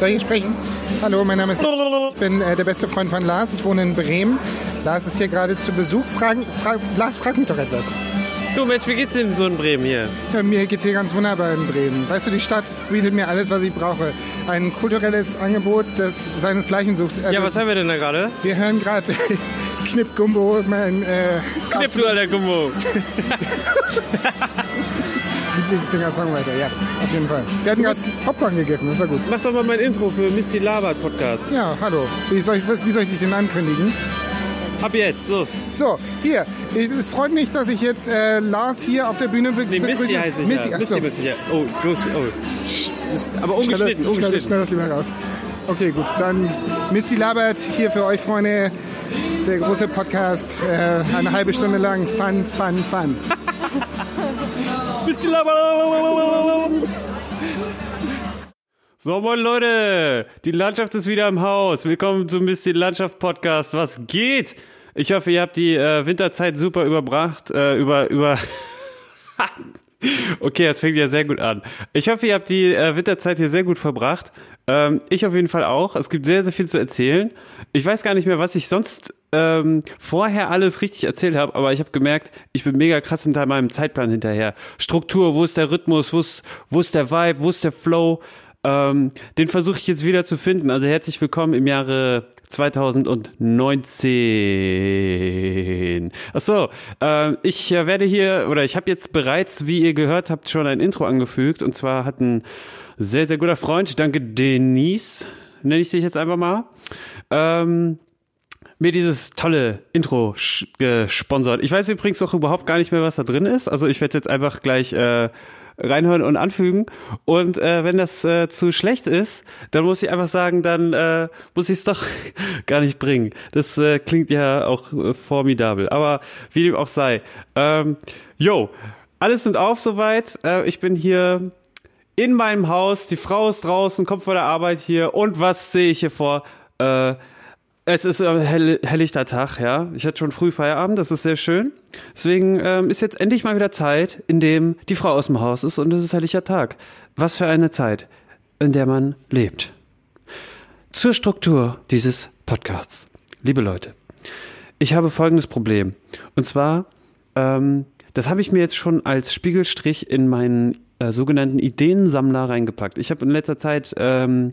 Soll ich sprechen? Hallo, mein Name ist. Ich bin äh, der beste Freund von Lars. Ich wohne in Bremen. Lars ist hier gerade zu Besuch. Fragen, fra Lars, frag mich doch etwas. Du Mensch, wie geht's denn so in Bremen hier? Ja, mir geht's hier ganz wunderbar in Bremen. Weißt du, die Stadt bietet mir alles, was ich brauche. Ein kulturelles Angebot, das seinesgleichen sucht. Also, ja, was haben wir denn da gerade? Wir hören gerade Knipp Gumbo, mein äh, Knipp du alter Gumbo. Lieblingssinger-Songwriter, ja, auf jeden Fall. Wir hatten gerade Popcorn gegessen, das war gut. Mach doch mal mein Intro für Misty Labert Podcast. Ja, hallo. Wie soll ich, wie soll ich dich denn ankündigen? Ab jetzt, los. So, hier. Es freut mich, dass ich jetzt äh, Lars hier auf der Bühne be Nee, Misty begrüßen heiße ich Misty, ja. Misty, Misty, ja. Oh, los, oh. Aber ungeschnitten, ungeschnitten. Schneide, schneide das lieber raus. Okay, gut. Dann Misty Labert hier für euch, Freunde. Der große Podcast, äh, eine halbe Stunde lang. Fun, fun, fun. Labert. So, moin Leute, die Landschaft ist wieder im Haus. Willkommen zum Misty Landschaft Podcast. Was geht? Ich hoffe, ihr habt die äh, Winterzeit super überbracht, äh, über, über, Okay, das fängt ja sehr gut an. Ich hoffe, ihr habt die äh, Winterzeit hier sehr gut verbracht. Ähm, ich auf jeden Fall auch. Es gibt sehr, sehr viel zu erzählen. Ich weiß gar nicht mehr, was ich sonst ähm, vorher alles richtig erzählt habe, aber ich habe gemerkt, ich bin mega krass hinter meinem Zeitplan hinterher. Struktur, wo ist der Rhythmus, wo ist, wo ist der Vibe, wo ist der Flow? Ähm, den versuche ich jetzt wieder zu finden. Also herzlich willkommen im Jahre 2019. Ach so, äh, ich werde hier oder ich habe jetzt bereits, wie ihr gehört habt, schon ein Intro angefügt und zwar hat ein sehr sehr guter Freund, danke Denise, nenne ich dich jetzt einfach mal. Ähm, mir dieses tolle Intro gesponsert. Ich weiß übrigens auch überhaupt gar nicht mehr, was da drin ist. Also ich werde jetzt einfach gleich äh, reinhören und anfügen. Und äh, wenn das äh, zu schlecht ist, dann muss ich einfach sagen, dann äh, muss ich es doch gar nicht bringen. Das äh, klingt ja auch äh, formidabel. Aber wie dem auch sei. Ähm, yo, alles nimmt auf soweit. Äh, ich bin hier in meinem Haus. Die Frau ist draußen, kommt vor der Arbeit hier. Und was sehe ich hier vor? Äh, es ist ein hell, helllichter Tag, ja. Ich hatte schon früh Feierabend, das ist sehr schön. Deswegen ähm, ist jetzt endlich mal wieder Zeit, in dem die Frau aus dem Haus ist und es ist helllicher Tag. Was für eine Zeit, in der man lebt. Zur Struktur dieses Podcasts. Liebe Leute, ich habe folgendes Problem. Und zwar, ähm, das habe ich mir jetzt schon als Spiegelstrich in meinen äh, sogenannten Ideensammler reingepackt. Ich habe in letzter Zeit ähm,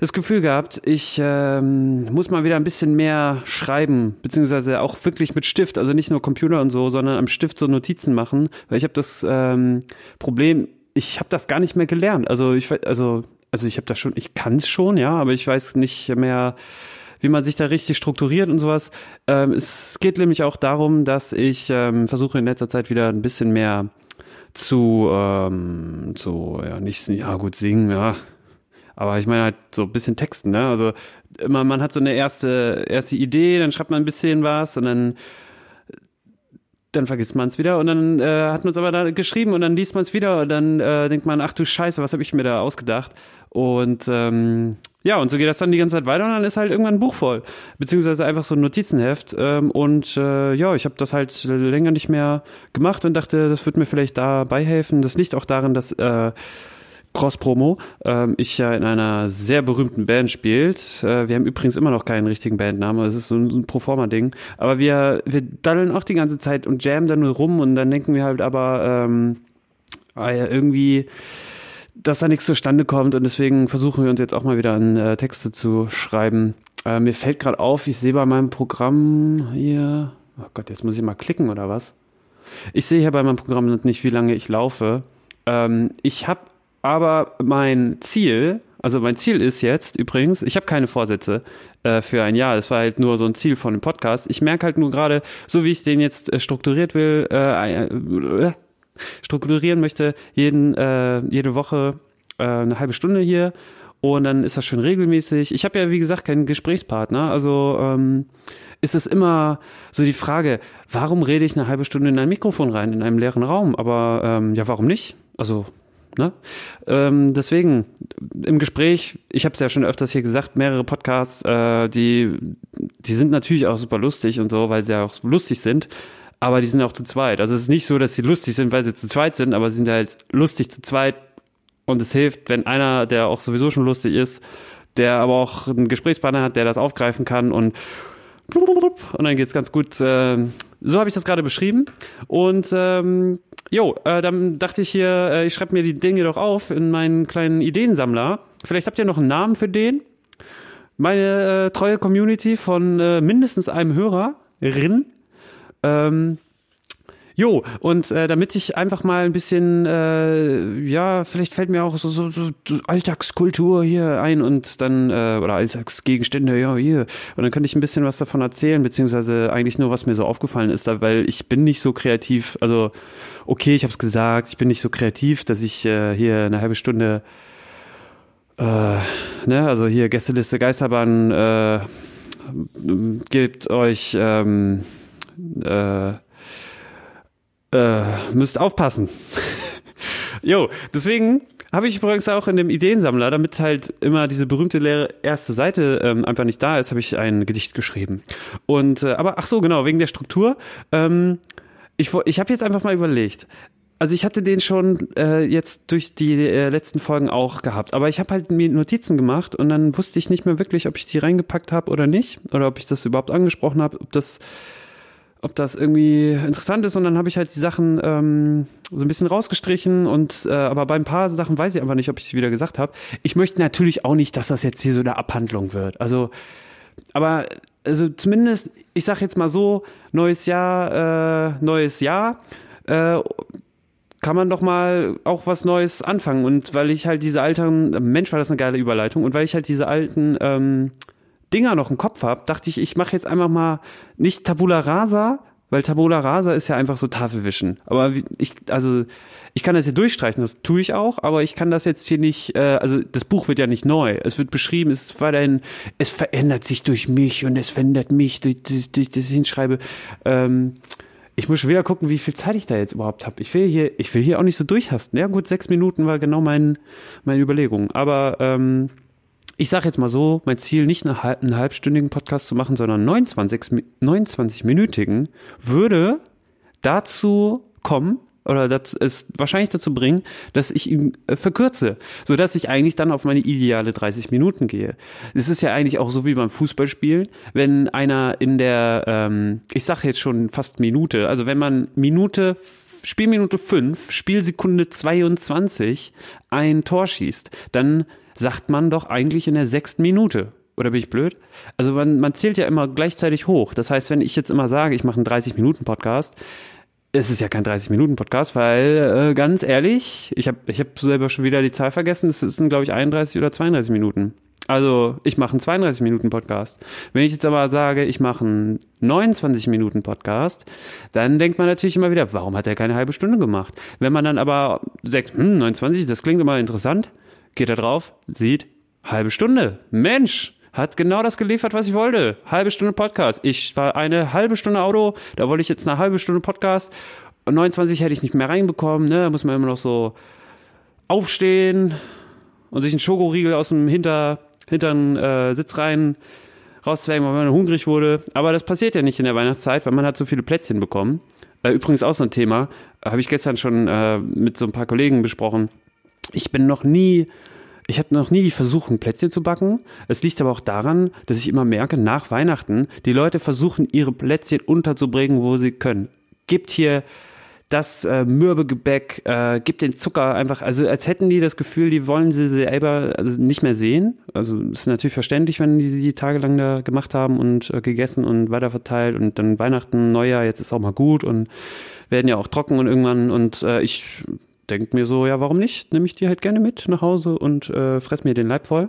das Gefühl gehabt, ich ähm, muss mal wieder ein bisschen mehr schreiben, beziehungsweise auch wirklich mit Stift, also nicht nur Computer und so, sondern am Stift so Notizen machen, weil ich habe das ähm, Problem, ich habe das gar nicht mehr gelernt. Also ich also also ich habe das schon, ich kann es schon, ja, aber ich weiß nicht mehr, wie man sich da richtig strukturiert und sowas. Ähm, es geht nämlich auch darum, dass ich ähm, versuche in letzter Zeit wieder ein bisschen mehr zu, ähm, zu, ja, nicht, ja gut, singen, ja. Aber ich meine halt so ein bisschen Texten, ne? Also immer, man hat so eine erste, erste Idee, dann schreibt man ein bisschen was und dann, dann vergisst man es wieder und dann äh, hat man es aber da geschrieben und dann liest man es wieder und dann äh, denkt man, ach du Scheiße, was habe ich mir da ausgedacht? Und ähm, ja, und so geht das dann die ganze Zeit weiter und dann ist halt irgendwann ein Buch voll. Beziehungsweise einfach so ein Notizenheft. Ähm, und äh, ja, ich habe das halt länger nicht mehr gemacht und dachte, das wird mir vielleicht dabei helfen. Das liegt auch daran, dass äh, Cross-Promo. Ähm, ich ja in einer sehr berühmten Band spielt. Äh, wir haben übrigens immer noch keinen richtigen Bandnamen. Es ist so ein, so ein Proforma-Ding. Aber wir, wir daddeln auch die ganze Zeit und jammen da nur rum und dann denken wir halt aber ähm, ah ja, irgendwie, dass da nichts zustande kommt und deswegen versuchen wir uns jetzt auch mal wieder an äh, Texte zu schreiben. Äh, mir fällt gerade auf, ich sehe bei meinem Programm hier, oh Gott, jetzt muss ich mal klicken oder was? Ich sehe hier bei meinem Programm nicht, wie lange ich laufe. Ähm, ich habe aber mein Ziel, also mein Ziel ist jetzt übrigens, ich habe keine Vorsätze äh, für ein Jahr. Das war halt nur so ein Ziel von dem Podcast. Ich merke halt nur gerade, so wie ich den jetzt äh, strukturiert will, äh, äh, strukturieren möchte, jeden, äh, jede Woche äh, eine halbe Stunde hier. Und dann ist das schön regelmäßig. Ich habe ja, wie gesagt, keinen Gesprächspartner. Also ähm, ist es immer so die Frage, warum rede ich eine halbe Stunde in ein Mikrofon rein, in einem leeren Raum? Aber ähm, ja, warum nicht? Also Ne? Ähm, deswegen im Gespräch, ich habe es ja schon öfters hier gesagt, mehrere Podcasts, äh, die, die sind natürlich auch super lustig und so, weil sie ja auch lustig sind, aber die sind auch zu zweit. Also es ist nicht so, dass sie lustig sind, weil sie zu zweit sind, aber sie sind halt lustig zu zweit Und es hilft, wenn einer, der auch sowieso schon lustig ist, der aber auch einen Gesprächspartner hat, der das aufgreifen kann und und dann geht's ganz gut. Äh, so habe ich das gerade beschrieben. Und ähm, jo, äh, dann dachte ich hier, äh, ich schreibe mir die Dinge doch auf in meinen kleinen Ideensammler. Vielleicht habt ihr noch einen Namen für den. Meine äh, treue Community von äh, mindestens einem Hörerin. Ähm, Jo, und äh, damit ich einfach mal ein bisschen, äh, ja, vielleicht fällt mir auch so, so, so Alltagskultur hier ein und dann, äh, oder Alltagsgegenstände, ja, hier. Und dann könnte ich ein bisschen was davon erzählen, beziehungsweise eigentlich nur, was mir so aufgefallen ist, weil ich bin nicht so kreativ, also okay, ich habe es gesagt, ich bin nicht so kreativ, dass ich äh, hier eine halbe Stunde, äh, ne, also hier Gästeliste Geisterbahn äh, gibt euch, ähm, äh, äh, müsst aufpassen. jo, deswegen habe ich übrigens auch in dem Ideensammler, damit halt immer diese berühmte leere erste Seite ähm, einfach nicht da ist, habe ich ein Gedicht geschrieben. Und äh, aber ach so genau wegen der Struktur. Ähm, ich ich habe jetzt einfach mal überlegt. Also ich hatte den schon äh, jetzt durch die äh, letzten Folgen auch gehabt, aber ich habe halt mir Notizen gemacht und dann wusste ich nicht mehr wirklich, ob ich die reingepackt habe oder nicht oder ob ich das überhaupt angesprochen habe, ob das ob das irgendwie interessant ist und dann habe ich halt die Sachen ähm, so ein bisschen rausgestrichen und äh, aber bei ein paar Sachen weiß ich einfach nicht, ob ich sie wieder gesagt habe. Ich möchte natürlich auch nicht, dass das jetzt hier so eine Abhandlung wird. Also aber also zumindest, ich sag jetzt mal so, neues Jahr, äh, neues Jahr, äh, kann man doch mal auch was Neues anfangen. Und weil ich halt diese alten, Mensch, war das eine geile Überleitung, und weil ich halt diese alten ähm, Dinger noch im Kopf habe, dachte ich, ich mache jetzt einfach mal nicht Tabula Rasa, weil Tabula Rasa ist ja einfach so Tafelwischen. Aber ich, also ich kann das hier durchstreichen, das tue ich auch, aber ich kann das jetzt hier nicht, äh, also das Buch wird ja nicht neu. Es wird beschrieben, es war dann, es verändert sich durch mich und es verändert mich durch, durch, durch das Hinschreibe. Ähm, ich muss schon wieder gucken, wie viel Zeit ich da jetzt überhaupt habe. Ich will hier, ich will hier auch nicht so durchhasten. Ja gut, sechs Minuten war genau mein, meine Überlegung. Aber ähm, ich sage jetzt mal so, mein Ziel nicht einen halbstündigen Podcast zu machen, sondern 29, 29-minütigen, würde dazu kommen, oder das ist wahrscheinlich dazu bringen, dass ich ihn äh, verkürze, so dass ich eigentlich dann auf meine ideale 30 Minuten gehe. Es ist ja eigentlich auch so wie beim Fußballspielen, wenn einer in der, ähm, ich sage jetzt schon fast Minute, also wenn man Minute Spielminute 5, Spielsekunde 22 ein Tor schießt, dann sagt man doch eigentlich in der sechsten Minute. Oder bin ich blöd? Also man, man zählt ja immer gleichzeitig hoch. Das heißt, wenn ich jetzt immer sage, ich mache einen 30-Minuten-Podcast, es ist ja kein 30-Minuten-Podcast, weil äh, ganz ehrlich, ich habe ich hab selber schon wieder die Zahl vergessen, es sind, glaube ich, 31 oder 32 Minuten. Also ich mache einen 32-Minuten-Podcast. Wenn ich jetzt aber sage, ich mache einen 29-Minuten-Podcast, dann denkt man natürlich immer wieder, warum hat er keine halbe Stunde gemacht? Wenn man dann aber sagt, hm, 29, das klingt immer interessant, geht da drauf, sieht, halbe Stunde. Mensch, hat genau das geliefert, was ich wollte. Halbe Stunde Podcast. Ich war eine halbe Stunde Auto, da wollte ich jetzt eine halbe Stunde Podcast. 29 hätte ich nicht mehr reinbekommen, ne? Da muss man immer noch so aufstehen und sich einen Schokoriegel aus dem Hinter, hinteren äh, Sitz rein rauszwängen, weil man hungrig wurde. Aber das passiert ja nicht in der Weihnachtszeit, weil man hat so viele Plätzchen bekommen. Äh, übrigens auch so ein Thema, habe ich gestern schon äh, mit so ein paar Kollegen besprochen ich bin noch nie, ich hatte noch nie die Versuchung, Plätzchen zu backen. Es liegt aber auch daran, dass ich immer merke, nach Weihnachten, die Leute versuchen, ihre Plätzchen unterzubringen, wo sie können. Gibt hier das äh, Mürbegebäck, äh, gibt den Zucker einfach, also als hätten die das Gefühl, die wollen sie selber also nicht mehr sehen. Also ist natürlich verständlich, wenn die die tagelang da gemacht haben und äh, gegessen und weiterverteilt und dann Weihnachten, Neujahr, jetzt ist auch mal gut und werden ja auch trocken und irgendwann und äh, ich denke mir so, ja, warum nicht? Nehme ich die halt gerne mit nach Hause und äh, fress mir den Leib voll.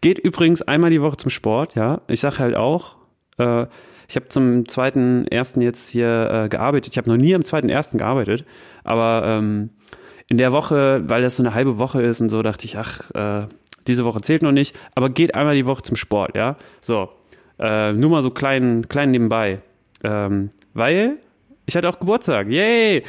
Geht übrigens einmal die Woche zum Sport, ja. Ich sage halt auch, äh, ich habe zum zweiten ersten jetzt hier äh, gearbeitet. Ich habe noch nie am zweiten ersten gearbeitet, aber ähm, in der Woche, weil das so eine halbe Woche ist und so, dachte ich, ach, äh, diese Woche zählt noch nicht, aber geht einmal die Woche zum Sport, ja. So, äh, nur mal so klein, klein nebenbei, ähm, weil ich hatte auch Geburtstag. Yay!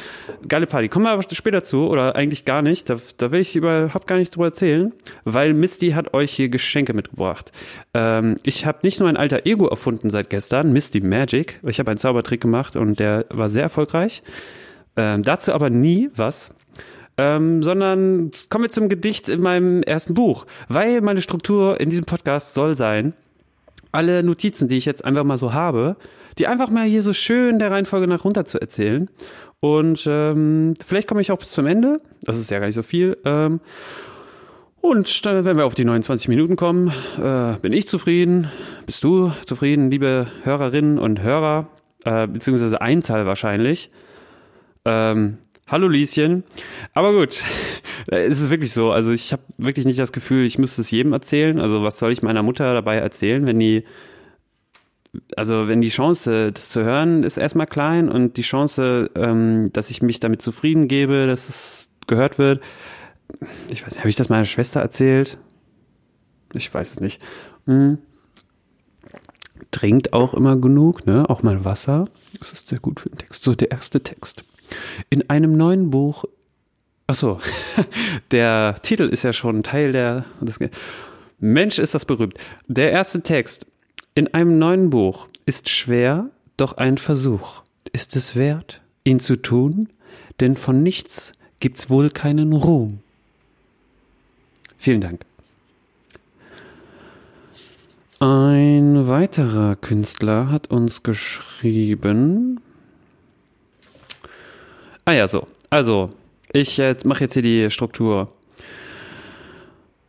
Geile Party. Kommen wir aber später zu, oder eigentlich gar nicht. Da, da will ich überhaupt gar nicht drüber erzählen, weil Misty hat euch hier Geschenke mitgebracht. Ähm, ich habe nicht nur ein alter Ego erfunden seit gestern, Misty Magic. Ich habe einen Zaubertrick gemacht und der war sehr erfolgreich. Ähm, dazu aber nie was. ähm, sondern kommen wir zum Gedicht in meinem ersten Buch, weil meine Struktur in diesem Podcast soll sein, alle Notizen, die ich jetzt einfach mal so habe, die einfach mal hier so schön der Reihenfolge nach runter zu erzählen. Und ähm, vielleicht komme ich auch bis zum Ende. Das ist ja gar nicht so viel. Ähm, und dann, wenn wir auf die 29 Minuten kommen, äh, bin ich zufrieden. Bist du zufrieden, liebe Hörerinnen und Hörer? Äh, beziehungsweise Einzahl wahrscheinlich. Ähm, hallo Lieschen. Aber gut, es ist wirklich so. Also ich habe wirklich nicht das Gefühl, ich müsste es jedem erzählen. Also was soll ich meiner Mutter dabei erzählen, wenn die also wenn die Chance, das zu hören, ist erstmal klein und die Chance, ähm, dass ich mich damit zufrieden gebe, dass es gehört wird, ich weiß nicht, habe ich das meiner Schwester erzählt? Ich weiß es nicht. Hm. Trinkt auch immer genug, ne? Auch mal Wasser. Das ist sehr gut für den Text. So, der erste Text. In einem neuen Buch. Ach so, der Titel ist ja schon Teil der. Mensch, ist das berühmt. Der erste Text in einem neuen Buch ist schwer, doch ein Versuch. Ist es wert, ihn zu tun? Denn von nichts gibt's wohl keinen Ruhm. Vielen Dank. Ein weiterer Künstler hat uns geschrieben. Ah ja, so. Also, ich jetzt mache jetzt hier die Struktur.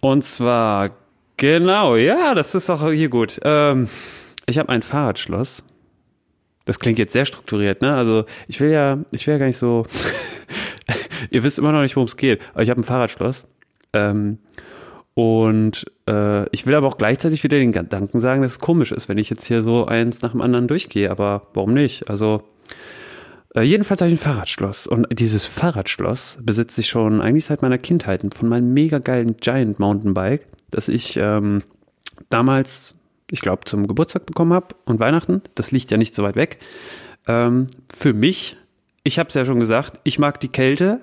Und zwar genau, ja, das ist auch hier gut. Ähm, ich habe ein Fahrradschloss. Das klingt jetzt sehr strukturiert, ne? Also ich will ja, ich will ja gar nicht so. Ihr wisst immer noch nicht, worum es geht. Aber ich habe ein Fahrradschloss. Ähm, und äh, ich will aber auch gleichzeitig wieder den Gedanken sagen, dass es komisch ist, wenn ich jetzt hier so eins nach dem anderen durchgehe. Aber warum nicht? Also äh, jedenfalls habe ich ein Fahrradschloss. Und dieses Fahrradschloss besitze ich schon eigentlich seit meiner Kindheit von meinem mega geilen Giant Mountainbike, das ich ähm, damals, ich glaube, zum Geburtstag bekommen habe und Weihnachten. Das liegt ja nicht so weit weg. Ähm, für mich, ich habe es ja schon gesagt, ich mag die Kälte,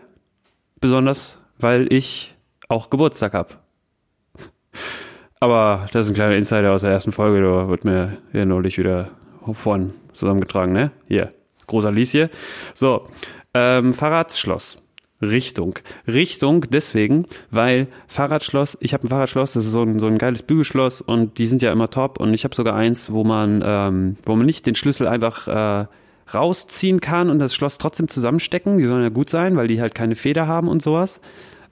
besonders weil ich auch Geburtstag habe. Aber das ist ein kleiner Insider aus der ersten Folge, da wird mir hier neulich wieder vorn zusammengetragen, ne? Hier, großer Lies hier. So, ähm, Fahrradschloss. Richtung. Richtung deswegen, weil Fahrradschloss, ich habe ein Fahrradschloss, das ist so ein, so ein geiles Bügelschloss und die sind ja immer top und ich habe sogar eins, wo man, ähm, wo man nicht den Schlüssel einfach äh, rausziehen kann und das Schloss trotzdem zusammenstecken. Die sollen ja gut sein, weil die halt keine Feder haben und sowas.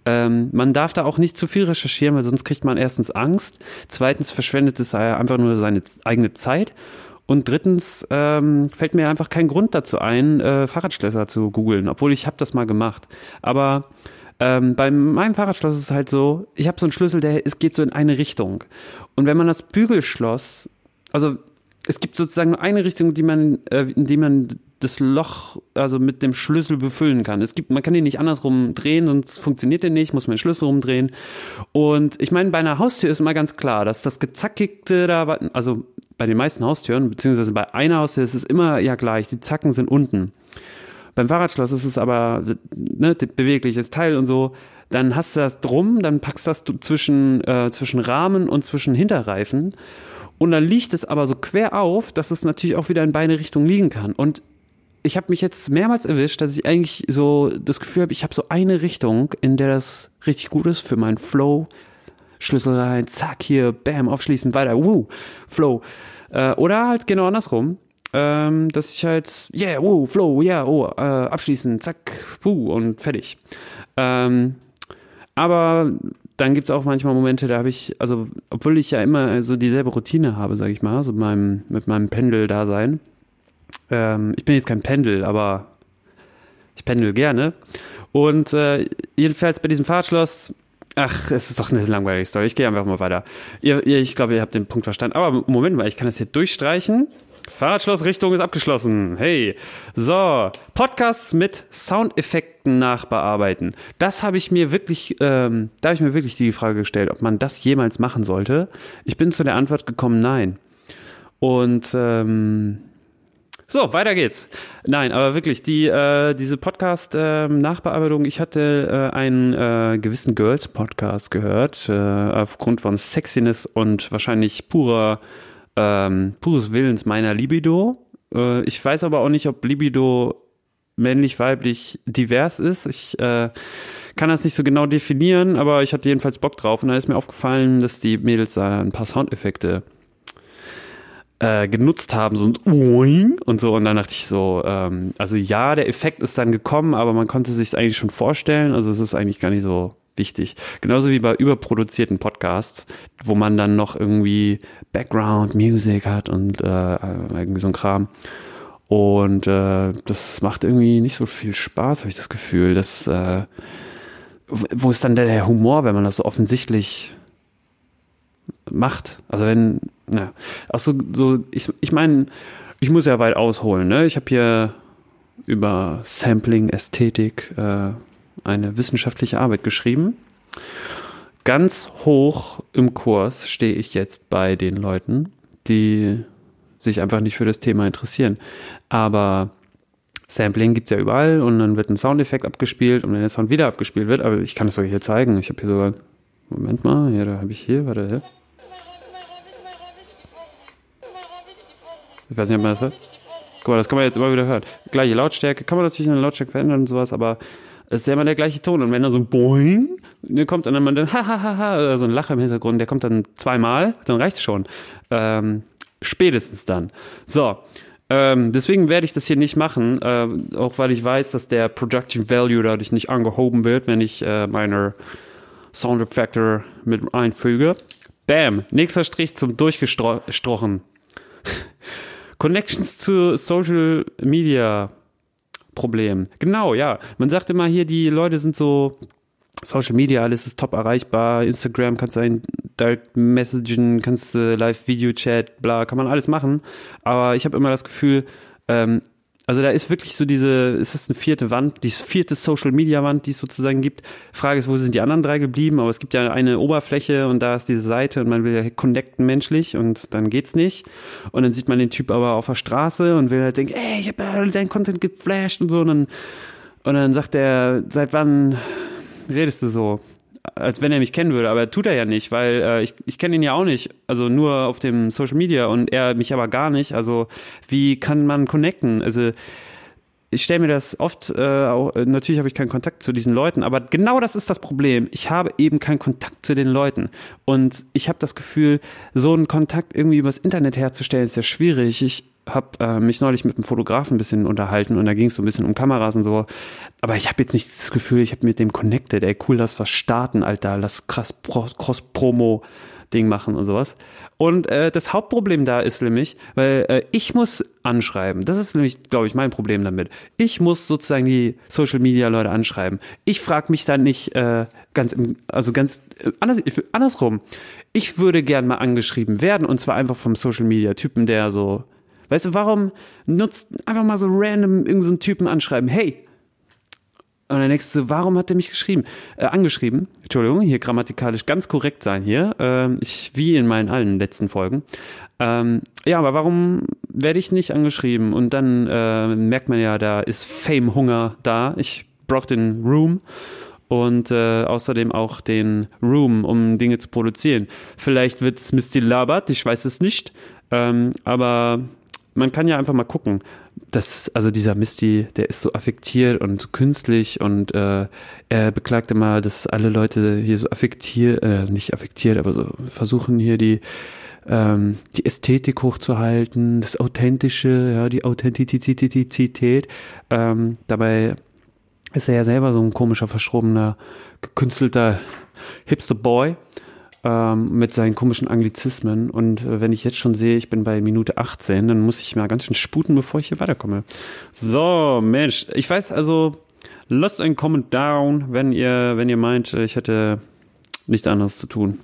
Ähm, man darf da auch nicht zu viel recherchieren, weil sonst kriegt man erstens Angst, zweitens verschwendet es einfach nur seine eigene Zeit und drittens ähm, fällt mir einfach kein Grund dazu ein, äh, Fahrradschlösser zu googeln, obwohl ich habe das mal gemacht. Aber ähm, bei meinem Fahrradschloss ist es halt so, ich habe so einen Schlüssel, der es geht so in eine Richtung. Und wenn man das Bügelschloss, also es gibt sozusagen nur eine Richtung, die man, äh, in die man das Loch also mit dem Schlüssel befüllen kann. Es gibt, man kann den nicht andersrum drehen, sonst funktioniert der nicht, muss man den Schlüssel rumdrehen. Und ich meine, bei einer Haustür ist immer ganz klar, dass das gezackigte da, also bei den meisten Haustüren, beziehungsweise bei einer Haustür ist es immer ja gleich, die Zacken sind unten. Beim Fahrradschloss ist es aber ne, bewegliches Teil und so. Dann hast du das drum, dann packst du das zwischen, äh, zwischen Rahmen und zwischen Hinterreifen. Und dann liegt es aber so quer auf, dass es natürlich auch wieder in beide Richtungen liegen kann. Und ich habe mich jetzt mehrmals erwischt, dass ich eigentlich so das Gefühl habe, ich habe so eine Richtung, in der das richtig gut ist für meinen Flow. Schlüssel rein, zack, hier, bam, aufschließen, weiter, woo, Flow. Äh, oder halt genau andersrum, ähm, dass ich halt, yeah, woo, Flow, yeah, oh, äh, abschließen, zack, woo, und fertig. Ähm, aber dann gibt's auch manchmal Momente, da habe ich, also obwohl ich ja immer so dieselbe Routine habe, sag ich mal, so mit meinem, mit meinem Pendel-Dasein, ähm, ich bin jetzt kein Pendel, aber ich pendel gerne. Und äh, jedenfalls bei diesem Fahrradschloss, ach, es ist doch eine langweilige Story. Ich gehe einfach mal weiter. Ihr, ihr, ich glaube, ihr habt den Punkt verstanden. Aber Moment mal, ich kann das hier durchstreichen. Fahrradschlossrichtung ist abgeschlossen. Hey. So, Podcasts mit Soundeffekten nachbearbeiten. Das habe ich mir wirklich, ähm, da habe ich mir wirklich die Frage gestellt, ob man das jemals machen sollte. Ich bin zu der Antwort gekommen, nein. Und ähm, so, weiter geht's. Nein, aber wirklich, die, äh, diese Podcast-Nachbearbeitung, ähm, ich hatte äh, einen äh, gewissen Girls-Podcast gehört, äh, aufgrund von Sexiness und wahrscheinlich purer, ähm, pures Willens meiner Libido. Äh, ich weiß aber auch nicht, ob Libido männlich, weiblich divers ist. Ich äh, kann das nicht so genau definieren, aber ich hatte jedenfalls Bock drauf und dann ist mir aufgefallen, dass die Mädels da ein paar Soundeffekte äh, genutzt haben, so ein Oing und so. Und dann dachte ich so, ähm, also ja, der Effekt ist dann gekommen, aber man konnte sich eigentlich schon vorstellen. Also es ist eigentlich gar nicht so wichtig. Genauso wie bei überproduzierten Podcasts, wo man dann noch irgendwie Background Music hat und äh, irgendwie so ein Kram. Und äh, das macht irgendwie nicht so viel Spaß, habe ich das Gefühl. Das, äh, wo ist dann der Humor, wenn man das so offensichtlich macht? Also wenn, ja, auch so, so ich, ich meine, ich muss ja weit ausholen. Ne? Ich habe hier über Sampling, Ästhetik äh, eine wissenschaftliche Arbeit geschrieben. Ganz hoch im Kurs stehe ich jetzt bei den Leuten, die sich einfach nicht für das Thema interessieren. Aber Sampling gibt es ja überall und dann wird ein Soundeffekt abgespielt und wenn der Sound wieder abgespielt wird, aber ich kann es euch hier zeigen. Ich habe hier sogar, Moment mal, ja, da habe ich hier, warte, hier. Ich weiß nicht, ob man das hört. Guck mal, das kann man jetzt immer wieder hören. Gleiche Lautstärke, kann man natürlich eine Lautstärke verändern und sowas, aber es ist ja immer der gleiche Ton. Und wenn da so ein Boing kommt und dann man dann hahaha oder so ein Lacher im Hintergrund, der kommt dann zweimal, dann reicht's schon. Ähm, spätestens dann. So. Ähm, deswegen werde ich das hier nicht machen, äh, auch weil ich weiß, dass der Production Value dadurch nicht angehoben wird, wenn ich äh, meine Sound Effector mit einfüge. Bam, nächster Strich zum Durchgestrochen. Connections zu Social Media Problem. Genau, ja. Man sagt immer hier, die Leute sind so Social Media, alles ist top erreichbar. Instagram kannst du ein Direct Messagen, kannst du Live-Video-Chat, bla, kann man alles machen. Aber ich habe immer das Gefühl, ähm, also da ist wirklich so diese, ist das eine vierte Wand, die vierte Social Media Wand, die es sozusagen gibt. Frage ist, wo sind die anderen drei geblieben? Aber es gibt ja eine Oberfläche und da ist diese Seite und man will ja connecten menschlich und dann geht's nicht. Und dann sieht man den Typ aber auf der Straße und will halt denken, ey, ich habe ja dein Content geflasht und so. Und dann, und dann sagt er, seit wann redest du so? Als wenn er mich kennen würde, aber tut er ja nicht, weil äh, ich, ich kenne ihn ja auch nicht, also nur auf dem Social Media und er mich aber gar nicht. Also wie kann man connecten? Also ich stelle mir das oft, äh, auch, natürlich habe ich keinen Kontakt zu diesen Leuten, aber genau das ist das Problem. Ich habe eben keinen Kontakt zu den Leuten. Und ich habe das Gefühl, so einen Kontakt irgendwie übers Internet herzustellen, ist ja schwierig. Ich habe äh, mich neulich mit einem Fotografen ein bisschen unterhalten und da ging es so ein bisschen um Kameras und so. Aber ich habe jetzt nicht das Gefühl, ich habe mit dem connected. Ey, cool, lass was starten, Alter. Lass krass Cross-Promo. Ding machen und sowas. Und äh, das Hauptproblem da ist nämlich, weil äh, ich muss anschreiben. Das ist nämlich, glaube ich, mein Problem damit. Ich muss sozusagen die Social Media Leute anschreiben. Ich frage mich dann nicht äh, ganz, im, also ganz äh, anders, andersrum. Ich würde gern mal angeschrieben werden und zwar einfach vom Social Media Typen, der so Weißt du, warum nutzt einfach mal so random irgendeinen so Typen anschreiben, hey, und denkst du, warum hat er mich geschrieben, äh, angeschrieben? Entschuldigung, hier grammatikalisch ganz korrekt sein hier, äh, ich, wie in meinen allen letzten Folgen. Ähm, ja, aber warum werde ich nicht angeschrieben? Und dann äh, merkt man ja, da ist Fame-Hunger da. Ich brauche den Room und äh, außerdem auch den Room, um Dinge zu produzieren. Vielleicht wird es Misty labert, ich weiß es nicht. Ähm, aber man kann ja einfach mal gucken. Das, also dieser Misty, der ist so affektiert und künstlich und äh, er beklagt immer, dass alle Leute hier so affektiert, äh, nicht affektiert, aber so versuchen hier die ähm, die Ästhetik hochzuhalten, das Authentische, ja, die Authentizität. Ähm, dabei ist er ja selber so ein komischer, verschrobener, gekünstelter Hipster-Boy ähm, mit seinen komischen Anglizismen. Und äh, wenn ich jetzt schon sehe, ich bin bei Minute 18, dann muss ich mal ganz schön sputen, bevor ich hier weiterkomme. So, Mensch, ich weiß also, lasst einen Comment down, wenn ihr, wenn ihr meint, ich hätte nichts anderes zu tun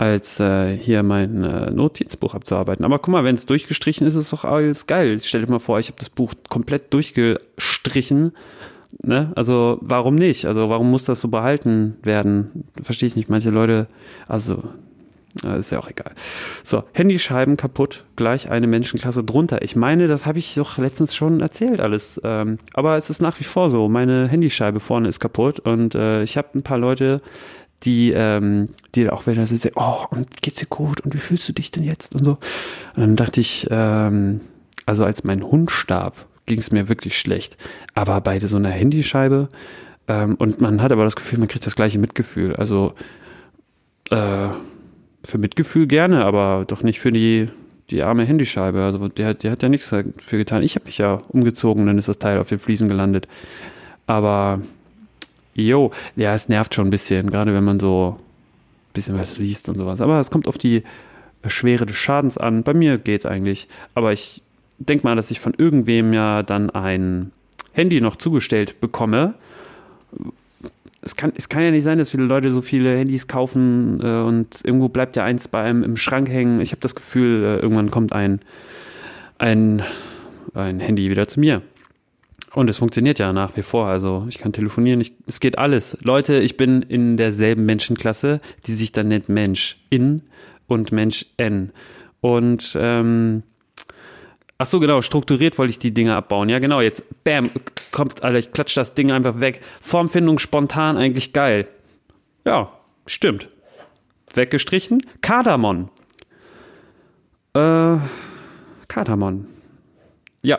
als äh, hier mein äh, Notizbuch abzuarbeiten. Aber guck mal, wenn es durchgestrichen ist, ist es doch alles geil. Stell dir mal vor, ich habe das Buch komplett durchgestrichen Ne? Also warum nicht? Also warum muss das so behalten werden? Verstehe ich nicht. Manche Leute, also ist ja auch egal. So, Handyscheiben kaputt, gleich eine Menschenklasse drunter. Ich meine, das habe ich doch letztens schon erzählt alles. Ähm, aber es ist nach wie vor so. Meine Handyscheibe vorne ist kaputt und äh, ich habe ein paar Leute, die, ähm, die auch wieder so sagen, oh, und geht's dir gut und wie fühlst du dich denn jetzt und so. Und dann dachte ich, ähm, also als mein Hund starb, ging es mir wirklich schlecht. Aber bei so einer Handyscheibe, Ähm, und man hat aber das Gefühl, man kriegt das gleiche Mitgefühl. Also äh, für Mitgefühl gerne, aber doch nicht für die, die arme Handyscheibe. Also der, der hat ja nichts dafür getan. Ich habe mich ja umgezogen, dann ist das Teil auf den Fliesen gelandet. Aber jo, ja, es nervt schon ein bisschen, gerade wenn man so ein bisschen was liest und sowas. Aber es kommt auf die Schwere des Schadens an. Bei mir geht's eigentlich. Aber ich denke mal, dass ich von irgendwem ja dann ein Handy noch zugestellt bekomme. Es kann, es kann ja nicht sein, dass viele Leute so viele Handys kaufen äh, und irgendwo bleibt ja eins bei einem im Schrank hängen. Ich habe das Gefühl, äh, irgendwann kommt ein, ein, ein Handy wieder zu mir. Und es funktioniert ja nach wie vor. Also ich kann telefonieren, ich, es geht alles. Leute, ich bin in derselben Menschenklasse, die sich dann nennt Mensch in und Mensch N. Und ähm, ach so, genau, strukturiert wollte ich die Dinge abbauen. Ja, genau, jetzt bam, kommt, Alter, ich klatsch das Ding einfach weg. Formfindung spontan eigentlich geil. Ja, stimmt. Weggestrichen. Kardamon. Äh, Kardamon. Ja,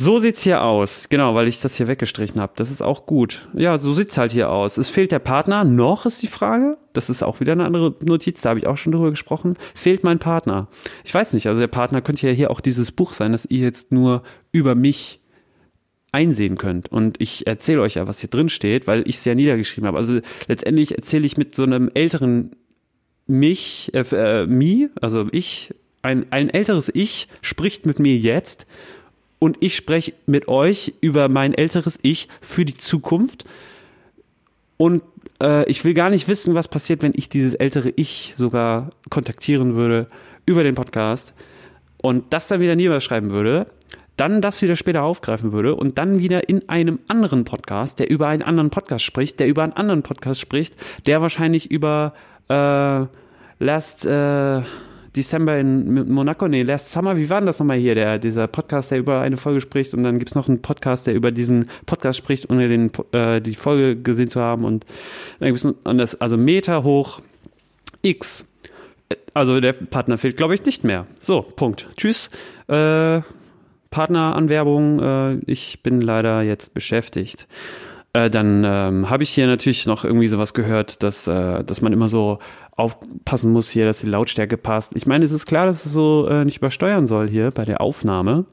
so sieht's hier aus. Genau, weil ich das hier weggestrichen habe. Das ist auch gut. Ja, so sieht's halt hier aus. Es fehlt der Partner. Noch ist die Frage. Das ist auch wieder eine andere Notiz. Da habe ich auch schon drüber gesprochen. Fehlt mein Partner. Ich weiß nicht. Also der Partner könnte ja hier auch dieses Buch sein, das ihr jetzt nur über mich einsehen könnt. Und ich erzähle euch ja, was hier drin steht, weil ich es ja niedergeschrieben habe. Also letztendlich erzähle ich mit so einem älteren mich, äh, äh, me, also ich, ein, ein älteres Ich spricht mit mir jetzt und ich spreche mit euch über mein älteres Ich für die Zukunft. Und äh, ich will gar nicht wissen, was passiert, wenn ich dieses ältere Ich sogar kontaktieren würde über den Podcast und das dann wieder niederschreiben würde, dann das wieder später aufgreifen würde und dann wieder in einem anderen Podcast, der über einen anderen Podcast spricht, der über einen anderen Podcast spricht, der wahrscheinlich über äh, Last äh, December in Monaco, nee, Last Summer, wie war denn das nochmal hier, der, dieser Podcast, der über eine Folge spricht und dann gibt es noch einen Podcast, der über diesen Podcast spricht, ohne den, äh, die Folge gesehen zu haben und dann gibt es das, also Meter hoch X. Also der Partner fehlt, glaube ich, nicht mehr. So, Punkt. Tschüss. Äh, Partneranwerbung, äh, ich bin leider jetzt beschäftigt. Äh, dann ähm, habe ich hier natürlich noch irgendwie sowas gehört, dass, äh, dass man immer so aufpassen muss hier, dass die Lautstärke passt. Ich meine, es ist klar, dass es so äh, nicht übersteuern soll hier bei der Aufnahme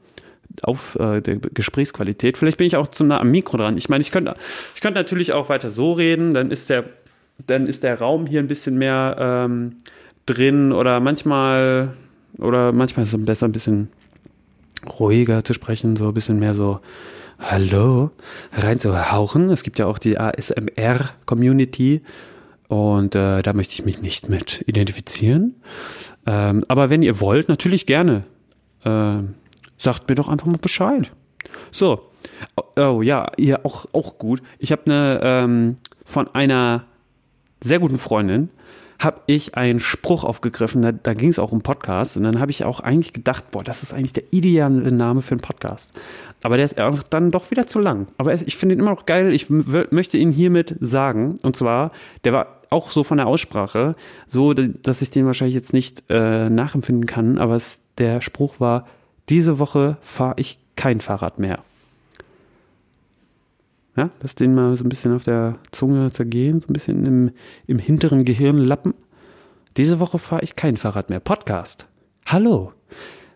auf äh, der Gesprächsqualität. Vielleicht bin ich auch zu nah am Mikro dran. Ich meine, ich könnte, ich könnte natürlich auch weiter so reden, dann ist der, dann ist der Raum hier ein bisschen mehr ähm, drin oder manchmal oder manchmal ist es besser ein bisschen ruhiger zu sprechen, so ein bisschen mehr so Hallo rein zu hauchen. Es gibt ja auch die ASMR Community und äh, da möchte ich mich nicht mit identifizieren. Ähm, aber wenn ihr wollt, natürlich gerne. Äh, sagt mir doch einfach mal Bescheid. So. Oh, oh ja, ihr auch, auch gut. Ich habe eine ähm, von einer sehr guten Freundin habe ich einen Spruch aufgegriffen, da, da ging es auch um Podcast und dann habe ich auch eigentlich gedacht, boah, das ist eigentlich der ideale Name für einen Podcast. Aber der ist einfach dann doch wieder zu lang. Aber ich finde ihn immer noch geil. Ich möchte ihn hiermit sagen. Und zwar, der war auch so von der Aussprache, so, dass ich den wahrscheinlich jetzt nicht äh, nachempfinden kann, aber es, der Spruch war, diese Woche fahre ich kein Fahrrad mehr. Ja, lass den mal so ein bisschen auf der Zunge zergehen, so ein bisschen im, im hinteren Gehirnlappen. Diese Woche fahre ich kein Fahrrad mehr. Podcast. Hallo.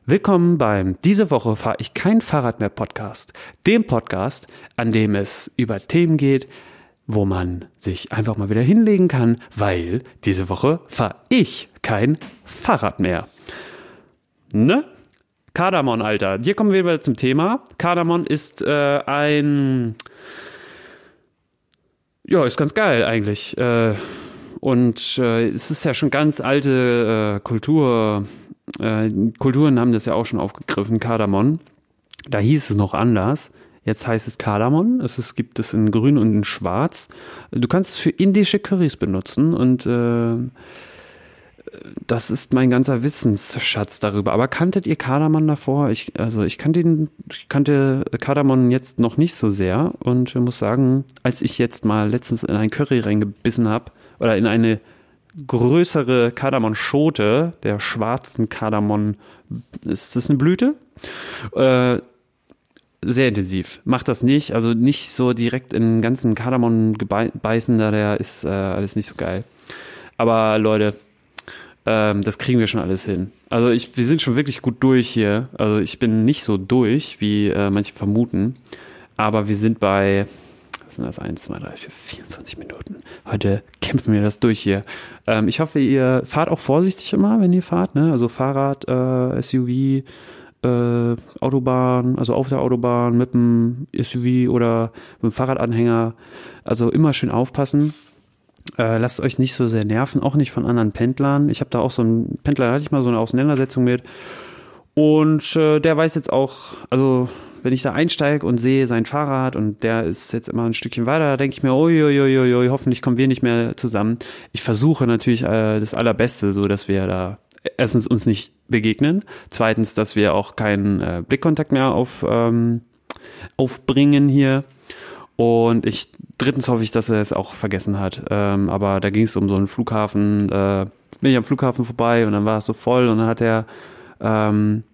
Willkommen beim Diese Woche fahre ich kein Fahrrad mehr Podcast. Dem Podcast, an dem es über Themen geht, wo man sich einfach mal wieder hinlegen kann, weil diese Woche fahre ich kein Fahrrad mehr. Ne? Kardamon, Alter. Hier kommen wir wieder zum Thema. Kardamon ist äh, ein. Ja, ist ganz geil eigentlich. Äh, und äh, es ist ja schon ganz alte äh, Kultur. Kulturen haben das ja auch schon aufgegriffen, Kardamon. Da hieß es noch anders. Jetzt heißt es Kardamom. Es ist, gibt es in grün und in schwarz. Du kannst es für indische Currys benutzen und äh, das ist mein ganzer Wissensschatz darüber. Aber kanntet ihr Kardamom davor? Ich, also ich kannte, den, ich kannte Kardamom jetzt noch nicht so sehr und muss sagen, als ich jetzt mal letztens in ein Curry reingebissen habe oder in eine größere Kardamom-Schote, der schwarzen Kardamom, ist das eine Blüte? Äh, sehr intensiv. Macht das nicht, also nicht so direkt in den ganzen Kardamom beißen, da der ist äh, alles nicht so geil. Aber Leute, ähm, das kriegen wir schon alles hin. Also ich, wir sind schon wirklich gut durch hier. Also ich bin nicht so durch, wie äh, manche vermuten. Aber wir sind bei, was sind das? 1, 2, 3, 4, 24 Minuten. Heute kämpfen wir das durch hier. Ähm, ich hoffe, ihr fahrt auch vorsichtig immer, wenn ihr fahrt. Ne? Also Fahrrad, äh, SUV, äh, Autobahn, also auf der Autobahn mit dem SUV oder mit dem Fahrradanhänger. Also immer schön aufpassen. Äh, lasst euch nicht so sehr nerven, auch nicht von anderen Pendlern. Ich habe da auch so einen Pendler, da hatte ich mal so eine Auseinandersetzung mit. Und äh, der weiß jetzt auch, also wenn ich da einsteige und sehe sein Fahrrad und der ist jetzt immer ein Stückchen weiter, da denke ich mir, uiuiuiui, hoffentlich kommen wir nicht mehr zusammen. Ich versuche natürlich äh, das Allerbeste, so dass wir da erstens uns nicht begegnen, zweitens, dass wir auch keinen äh, Blickkontakt mehr auf, ähm, aufbringen hier. Und ich, drittens hoffe ich, dass er es auch vergessen hat. Ähm, aber da ging es um so einen Flughafen, äh, bin ich am Flughafen vorbei und dann war es so voll und dann hat er, ähm,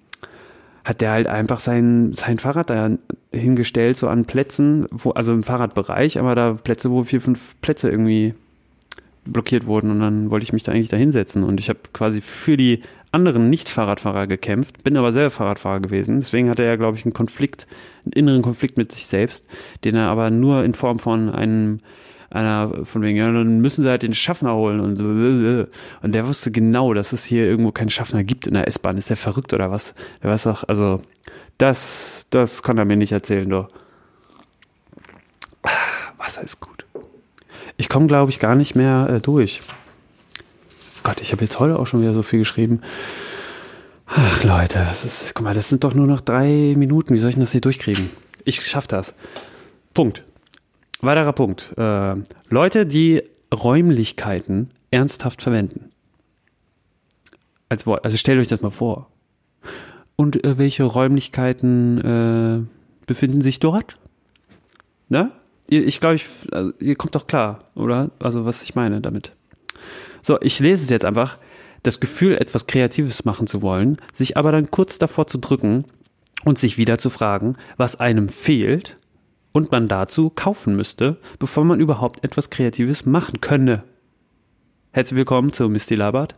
hat der halt einfach sein, sein Fahrrad da hingestellt, so an Plätzen, wo, also im Fahrradbereich, aber da Plätze, wo vier, fünf Plätze irgendwie blockiert wurden und dann wollte ich mich da eigentlich da hinsetzen und ich habe quasi für die anderen Nicht-Fahrradfahrer gekämpft, bin aber selber Fahrradfahrer gewesen. Deswegen hatte er, glaube ich, einen Konflikt, einen inneren Konflikt mit sich selbst, den er aber nur in Form von einem einer von wegen, ja, dann müssen sie halt den Schaffner holen und so. Und der wusste genau, dass es hier irgendwo keinen Schaffner gibt in der S-Bahn. Ist der verrückt oder was? Der weiß doch, also, das, das kann er mir nicht erzählen, doch. Wasser ist gut. Ich komme, glaube ich, gar nicht mehr äh, durch. Gott, ich habe jetzt heute auch schon wieder so viel geschrieben. Ach Leute, das ist, guck mal, das sind doch nur noch drei Minuten. Wie soll ich denn das hier durchkriegen? Ich schaffe das. Punkt. Weiterer Punkt. Äh, Leute, die Räumlichkeiten ernsthaft verwenden. Als Wort. Also stellt euch das mal vor. Und äh, welche Räumlichkeiten äh, befinden sich dort? Na? Ich glaube, ich, also, ihr kommt doch klar, oder? Also was ich meine damit. So, ich lese es jetzt einfach. Das Gefühl, etwas Kreatives machen zu wollen, sich aber dann kurz davor zu drücken und sich wieder zu fragen, was einem fehlt und man dazu kaufen müsste, bevor man überhaupt etwas Kreatives machen könne. Herzlich willkommen zu Misty Labert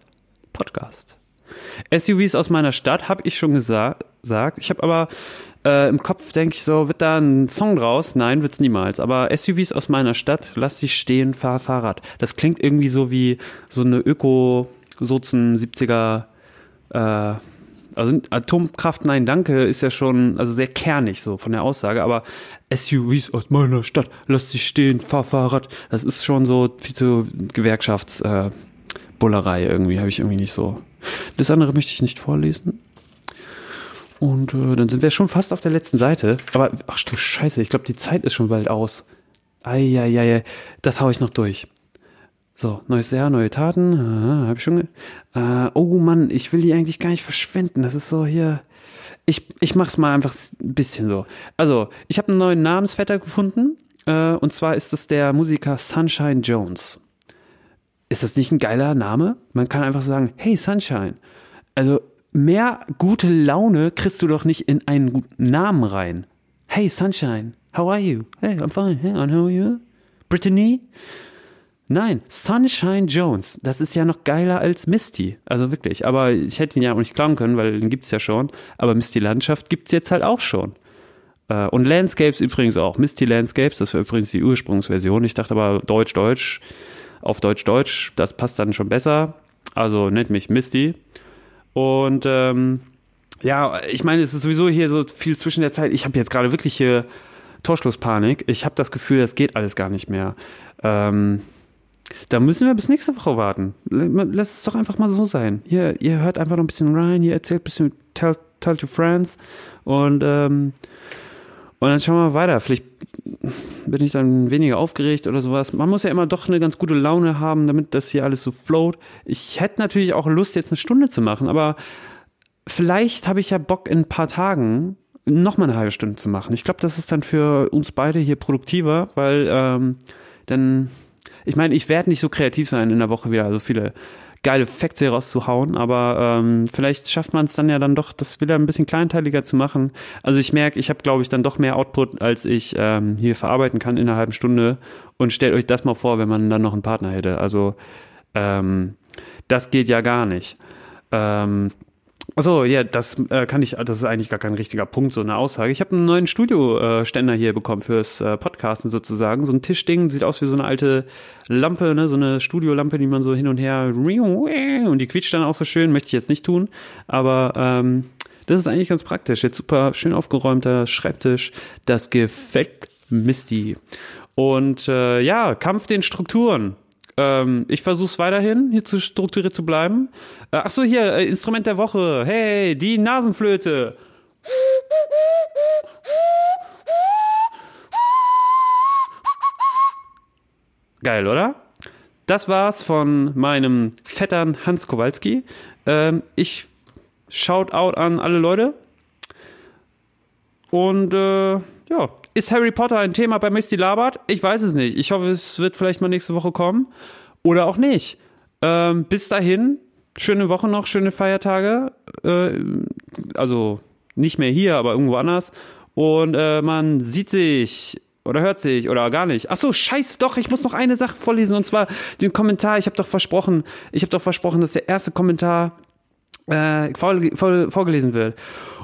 Podcast. SUVs aus meiner Stadt habe ich schon gesagt. Ich habe aber äh, im Kopf denke ich so, wird da ein Song draus? Nein, wird's niemals. Aber SUVs aus meiner Stadt, lass dich stehen, fahr Fahrrad. Das klingt irgendwie so wie so eine Öko-Sozen 70er äh, also Atomkraft, nein, danke, ist ja schon, also sehr kernig so von der Aussage, aber SUVs aus meiner Stadt, lass dich stehen, fahr Fahrrad, das ist schon so viel zu Gewerkschaftsbullerei äh, irgendwie, habe ich irgendwie nicht so. Das andere möchte ich nicht vorlesen. Und äh, dann sind wir schon fast auf der letzten Seite. Aber, ach du Scheiße, ich glaube, die Zeit ist schon bald aus. Eieiei, das hau ich noch durch. So, neues Jahr, neue Taten. Ah, hab ich schon. Äh, oh Mann, ich will die eigentlich gar nicht verschwenden. Das ist so hier. Ich, ich mach's mal einfach ein bisschen so. Also, ich habe einen neuen Namensvetter gefunden. Äh, und zwar ist es der Musiker Sunshine Jones. Ist das nicht ein geiler Name? Man kann einfach sagen, hey Sunshine. Also, mehr gute Laune kriegst du doch nicht in einen guten Namen rein. Hey, Sunshine, how are you? Hey, I'm fine. Hey, and how are you? Brittany? Nein, Sunshine Jones, das ist ja noch geiler als Misty. Also wirklich. Aber ich hätte ihn ja auch nicht klauen können, weil den gibt's ja schon. Aber Misty Landschaft gibt's jetzt halt auch schon. Äh, und Landscapes übrigens auch. Misty Landscapes, das war übrigens die Ursprungsversion. Ich dachte aber Deutsch-Deutsch, auf Deutsch-Deutsch, das passt dann schon besser. Also nennt mich Misty. Und ähm, ja, ich meine, es ist sowieso hier so viel zwischen der Zeit. Ich habe jetzt gerade wirklich hier Torschlusspanik. Ich habe das Gefühl, das geht alles gar nicht mehr. Ähm, da müssen wir bis nächste Woche warten. Lass es doch einfach mal so sein. Hier, ihr hört einfach noch ein bisschen rein, ihr erzählt ein bisschen Tell, tell to Friends und, ähm, und dann schauen wir weiter. Vielleicht bin ich dann weniger aufgeregt oder sowas. Man muss ja immer doch eine ganz gute Laune haben, damit das hier alles so float. Ich hätte natürlich auch Lust, jetzt eine Stunde zu machen, aber vielleicht habe ich ja Bock in ein paar Tagen noch mal eine halbe Stunde zu machen. Ich glaube, das ist dann für uns beide hier produktiver, weil ähm, dann, ich meine, ich werde nicht so kreativ sein in der Woche wieder, so viele geile Facts hier rauszuhauen, aber ähm, vielleicht schafft man es dann ja dann doch, das wieder ein bisschen kleinteiliger zu machen. Also ich merke, ich habe, glaube ich, dann doch mehr Output, als ich ähm, hier verarbeiten kann in einer halben Stunde. Und stellt euch das mal vor, wenn man dann noch einen Partner hätte. Also ähm, das geht ja gar nicht. Ähm, Achso, ja, das äh, kann ich, das ist eigentlich gar kein richtiger Punkt, so eine Aussage. Ich habe einen neuen Studioständer hier bekommen fürs äh, Podcasten sozusagen. So ein Tischding, sieht aus wie so eine alte Lampe, ne, so eine Studiolampe, die man so hin und her und die quietscht dann auch so schön, möchte ich jetzt nicht tun, aber ähm, das ist eigentlich ganz praktisch. Jetzt super schön aufgeräumter Schreibtisch, das gefällt Misty. Und äh, ja, Kampf den Strukturen. Ähm, ich versuche es weiterhin, hier zu strukturiert zu bleiben. Äh, ach hier, äh, Instrument der Woche. Hey, die Nasenflöte. Geil, oder? Das war's von meinem Vettern Hans Kowalski. Ähm, ich shout out an alle Leute. Und äh, ja, ist Harry Potter ein Thema bei Misty Labert? Ich weiß es nicht. Ich hoffe, es wird vielleicht mal nächste Woche kommen. Oder auch nicht. Ähm, bis dahin, schöne Woche noch, schöne Feiertage. Äh, also nicht mehr hier, aber irgendwo anders. Und äh, man sieht sich oder hört sich oder gar nicht. Ach so, scheiß doch, ich muss noch eine Sache vorlesen und zwar den Kommentar. Ich habe doch versprochen, ich habe doch versprochen, dass der erste Kommentar äh, vor, vor, vorgelesen wird.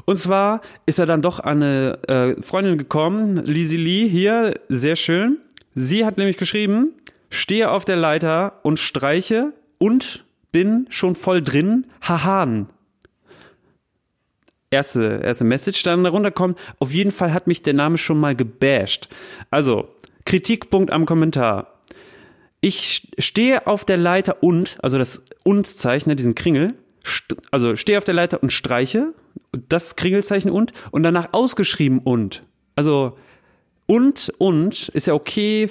Und zwar ist er dann doch an eine äh, Freundin gekommen, Lizzie Lee hier, sehr schön. Sie hat nämlich geschrieben, stehe auf der Leiter und streiche und bin schon voll drin, hahan. Erste, erste Message, dann darunter kommt, auf jeden Fall hat mich der Name schon mal gebasht. Also, Kritikpunkt am Kommentar. Ich stehe auf der Leiter und, also das und-Zeichen, diesen Kringel, also stehe auf der Leiter und streiche, das Kringelzeichen und, und danach ausgeschrieben und. Also und, und ist ja okay,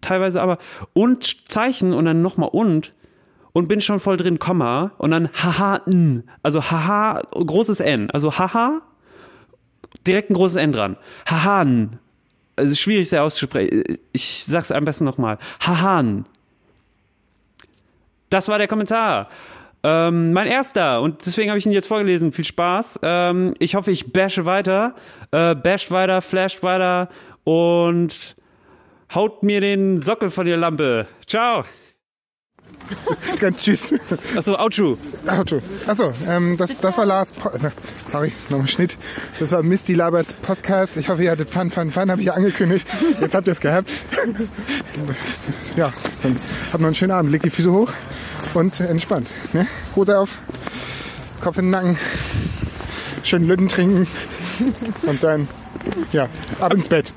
teilweise aber und Zeichen und dann nochmal und und bin schon voll drin, Komma und dann haha, n. Also haha, großes N. Also haha, direkt ein großes N dran. Haha, n. Also schwierig sehr auszusprechen. Ich sag's am besten nochmal. Hahan. Das war der Kommentar. Ähm, mein erster, und deswegen habe ich ihn jetzt vorgelesen. Viel Spaß. Ähm, ich hoffe, ich bashe weiter. Äh, basht weiter, flasht weiter und haut mir den Sockel von der Lampe. Ciao. Ganz tschüss. Achso, Outro. Outro. Achso, ähm, das, das war Lars. Po Sorry, nochmal Schnitt. Das war Misty Labert Podcast. Ich hoffe, ihr hattet Fun, Fun, Fun, habe ich ja angekündigt. Jetzt habt ihr es gehabt. Ja, dann habt noch einen schönen Abend. Legt die Füße hoch und entspannt. Ne? Hose auf, Kopf in den Nacken, schön Lütten trinken und dann, ja, ab ins Bett.